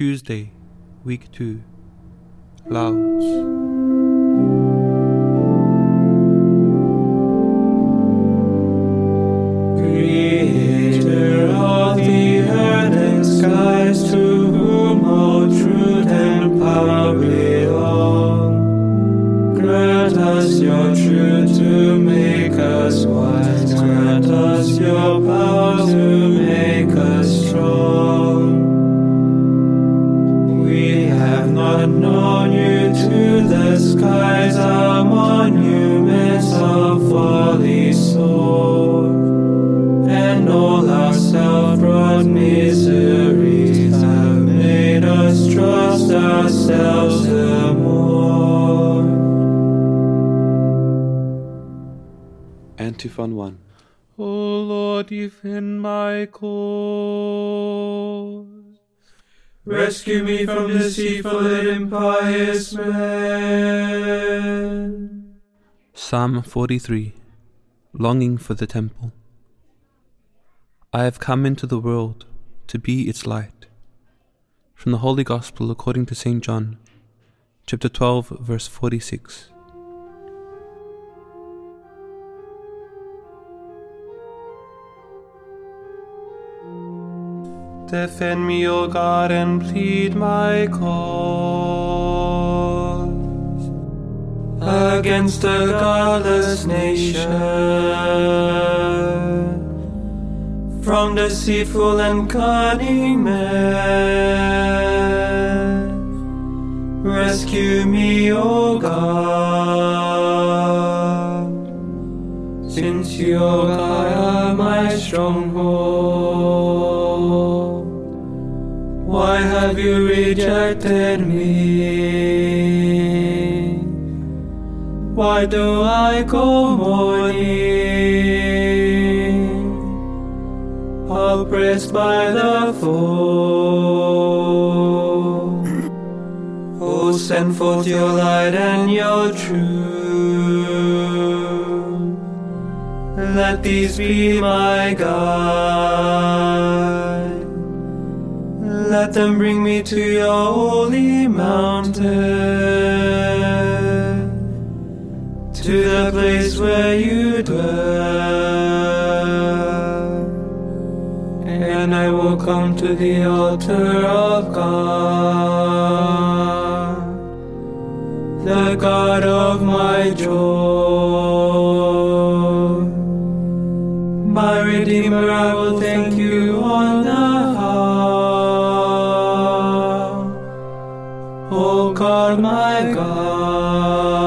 Tuesday, Week 2, Lauds. 41 O Lord, defend my cause. Rescue me from deceitful and impious man. Psalm 43 Longing for the Temple. I have come into the world to be its light. From the Holy Gospel according to St. John, chapter 12, verse 46. Defend me, O God, and plead my cause against a godless nation. From deceitful and cunning men, rescue me, O God, since you, O God, are my stronghold. Why have you rejected me? Why do I go mourning, oppressed by the foe? Oh, send forth your light and your truth. Let these be my guide. Let them bring me to your holy mountain, to the place where you dwell. And I will come to the altar of God, the God of my joy. My Redeemer, I will God, my God,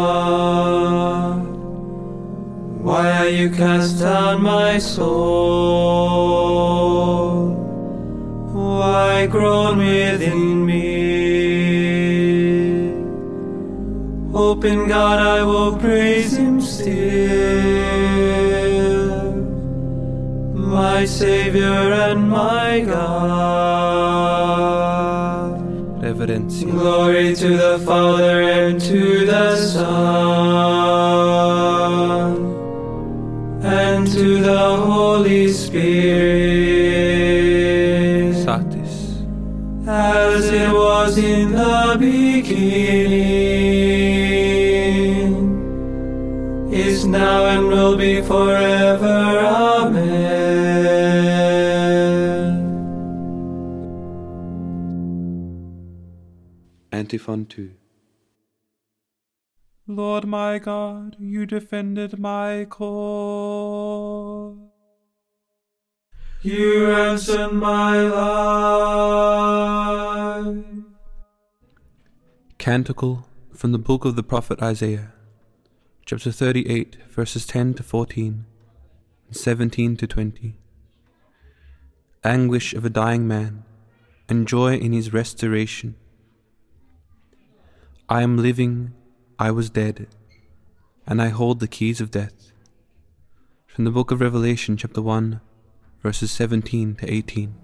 why are you cast down, my soul? Why groan within me? Hope in God, I will praise Him still my Savior and my God. Reverencia. Glory to the Father and to the Son and to the Holy Spirit, Satis. as it was in the beginning, is now and will be forever. Antiphon 2. Lord my God, you defended my cause. You ransomed my life. Canticle from the book of the prophet Isaiah, chapter 38, verses 10 to 14, and 17 to 20. Anguish of a dying man, and joy in his restoration. I am living, I was dead, and I hold the keys of death. From the book of Revelation, chapter 1, verses 17 to 18.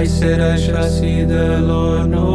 I said I shall see the Lord no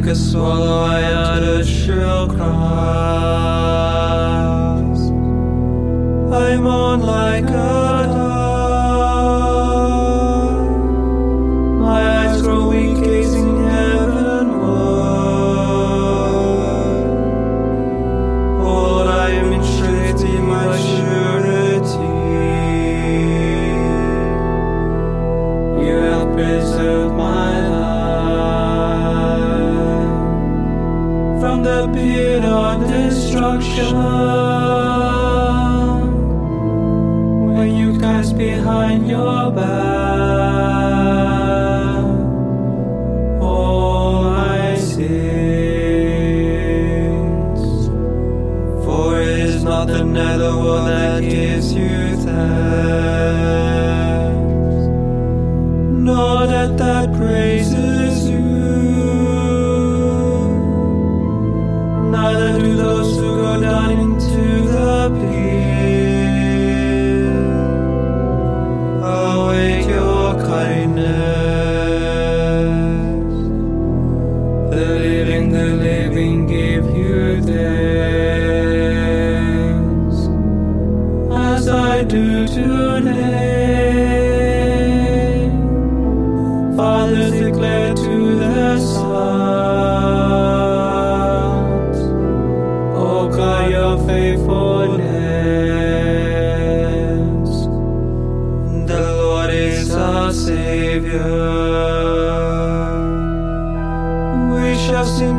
like a swallow, I uttered shrill cry. the living, the living give you thanks, as I do today.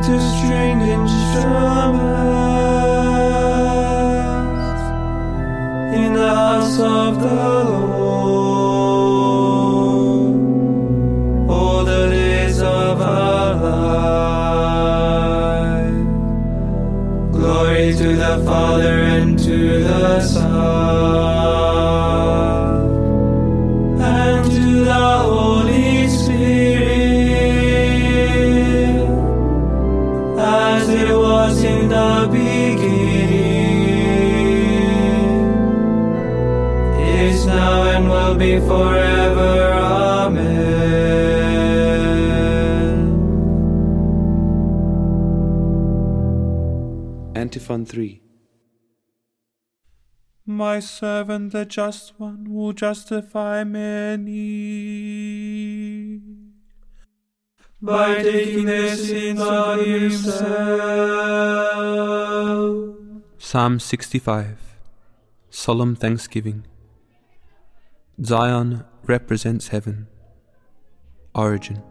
to 3. My servant, the just one, will justify many by taking their sins on himself. Psalm 65 Solemn Thanksgiving. Zion represents heaven. Origin.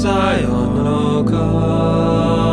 Zion, O God.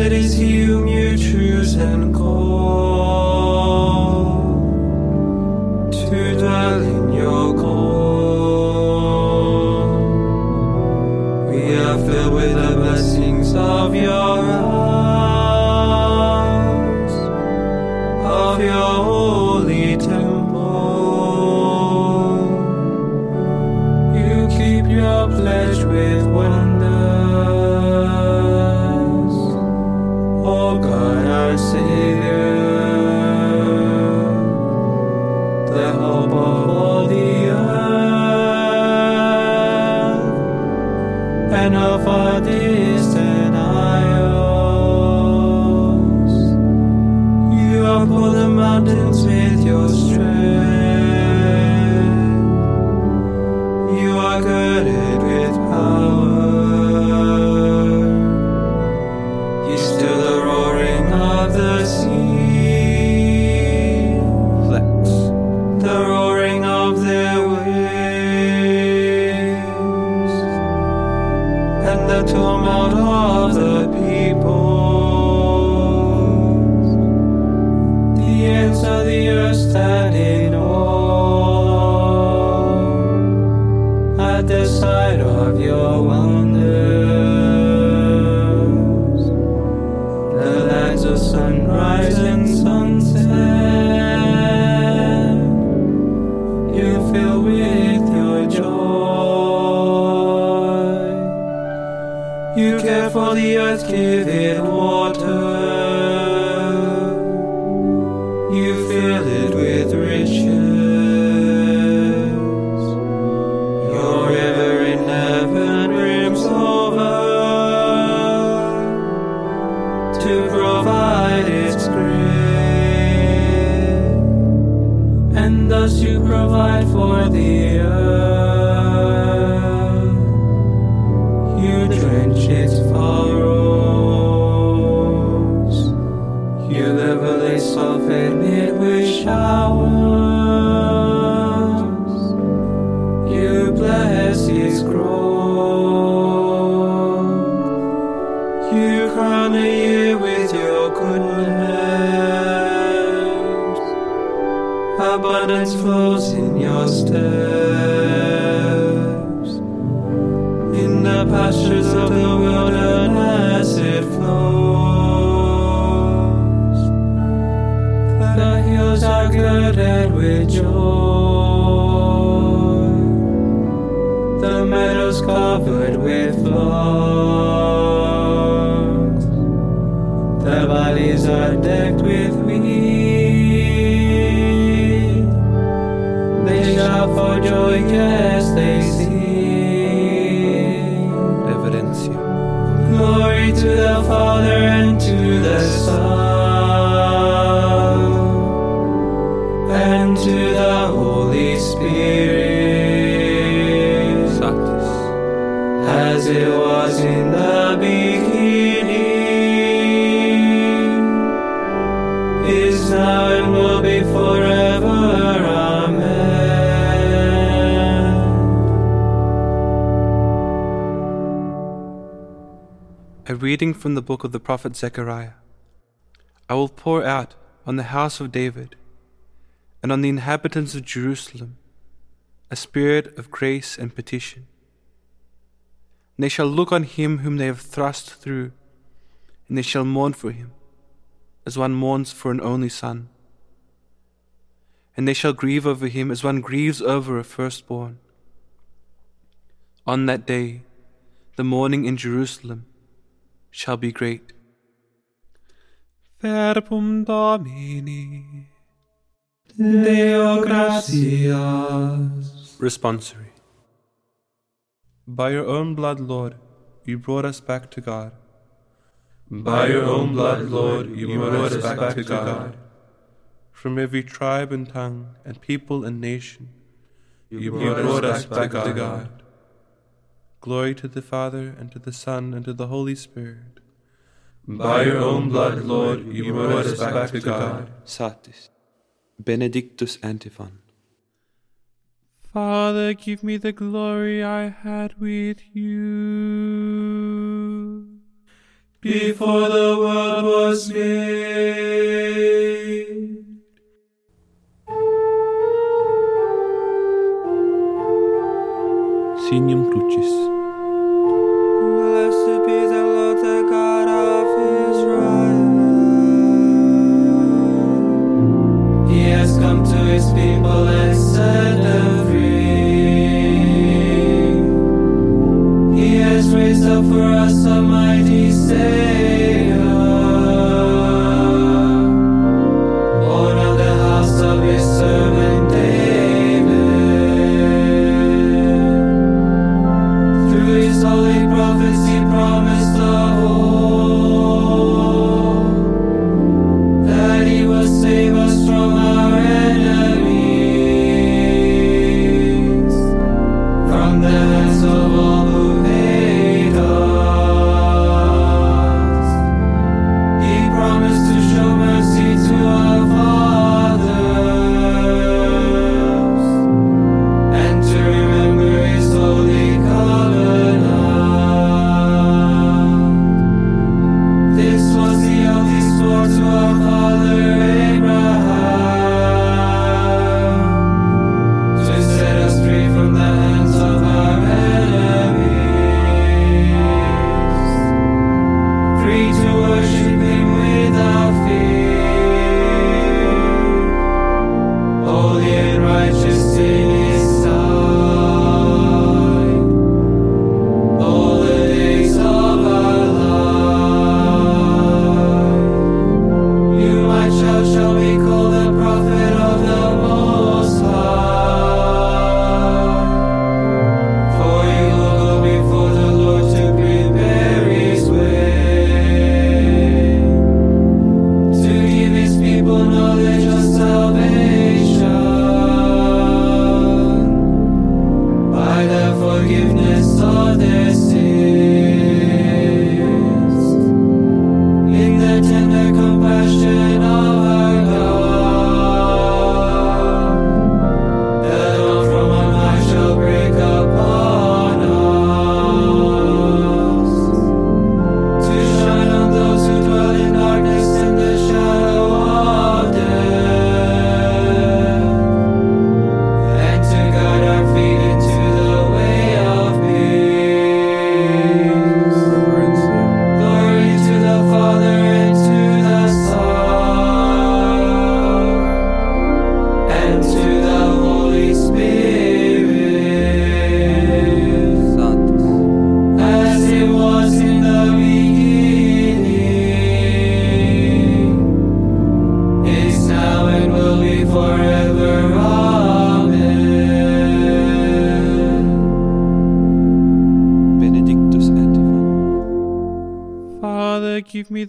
Blessed you, you choose and call and of our distant isles. You uphold the mountains of the earth stand in awe at the sight of your wonders. The lands of sunrise and sunset you fill with your joy. You care for the earth, give it water. In your steps. In the pastures of the wilderness it flows. The hills are girded with joy. The meadows covered with flocks. The valleys are decked with shout for joy, yes, they sing. Evidencia. Glory to the Father and to the Son reading from the book of the prophet Zechariah. I will pour out on the house of David and on the inhabitants of Jerusalem a spirit of grace and petition. And they shall look on him whom they have thrust through, and they shall mourn for him, as one mourns for an only son. And they shall grieve over him as one grieves over a firstborn. On that day, the mourning in Jerusalem shall be great. Verbum Domini. Deo gratias. Responsory. By your own blood, Lord, you brought us back to God. By your own blood, Lord, you brought us back to God. From every tribe and tongue and people and nation, You brought us back to God. Glory to the Father, and to the Son, and to the Holy Spirit. By your own blood, Lord, you brought us back to God. Satis. Benedictus Antiphon. Father, give me the glory I had with you. Before the world was made. Signum Crucis. Hands of all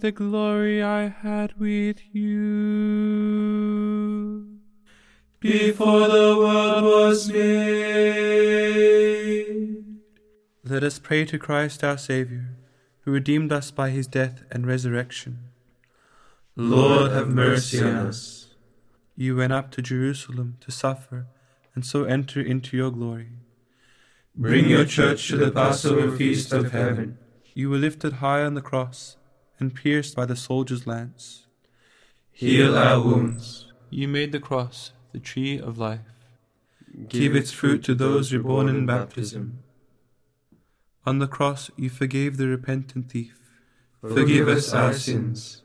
the glory I had with you. Before the world was made. Let us pray to Christ our Saviour, who redeemed us by his death and resurrection. Lord, have mercy on us. You went up to Jerusalem to suffer, and so enter into your glory. Bring your church to the Passover feast of heaven. You were lifted high on the cross, and pierced by the soldier's lance. Heal our wounds. You made the cross the tree of life. Give its fruit to those reborn in baptism. On the cross you forgave the repentant thief. Forgive us our sins.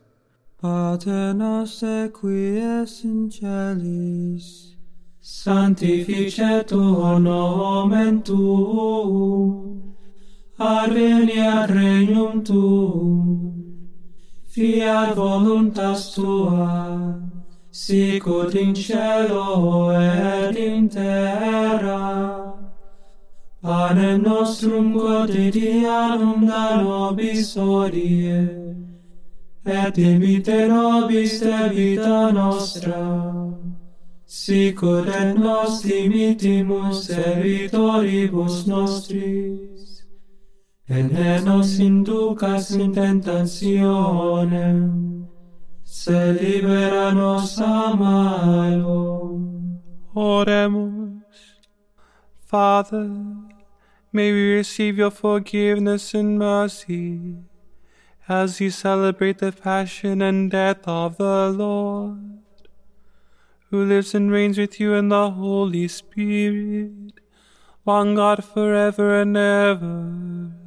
Pater noster qui es in caelis, Sanctificetur nomen tuum. Adveniat regnum tuum. Fiat voluntas tua. Sicut in caelo et in terra. Panem nostrum quotidianum da nobis hodie, et dimitte nobis debita nostra, sicut et nos dimittimus debitoribus nostris, et ne nos inducas in tentationem, se libera-nos a malo. Oremus. Father, may we receive your forgiveness and mercy as we celebrate the passion and death of the Lord, who lives and reigns with you in the Holy Spirit, one God forever and ever.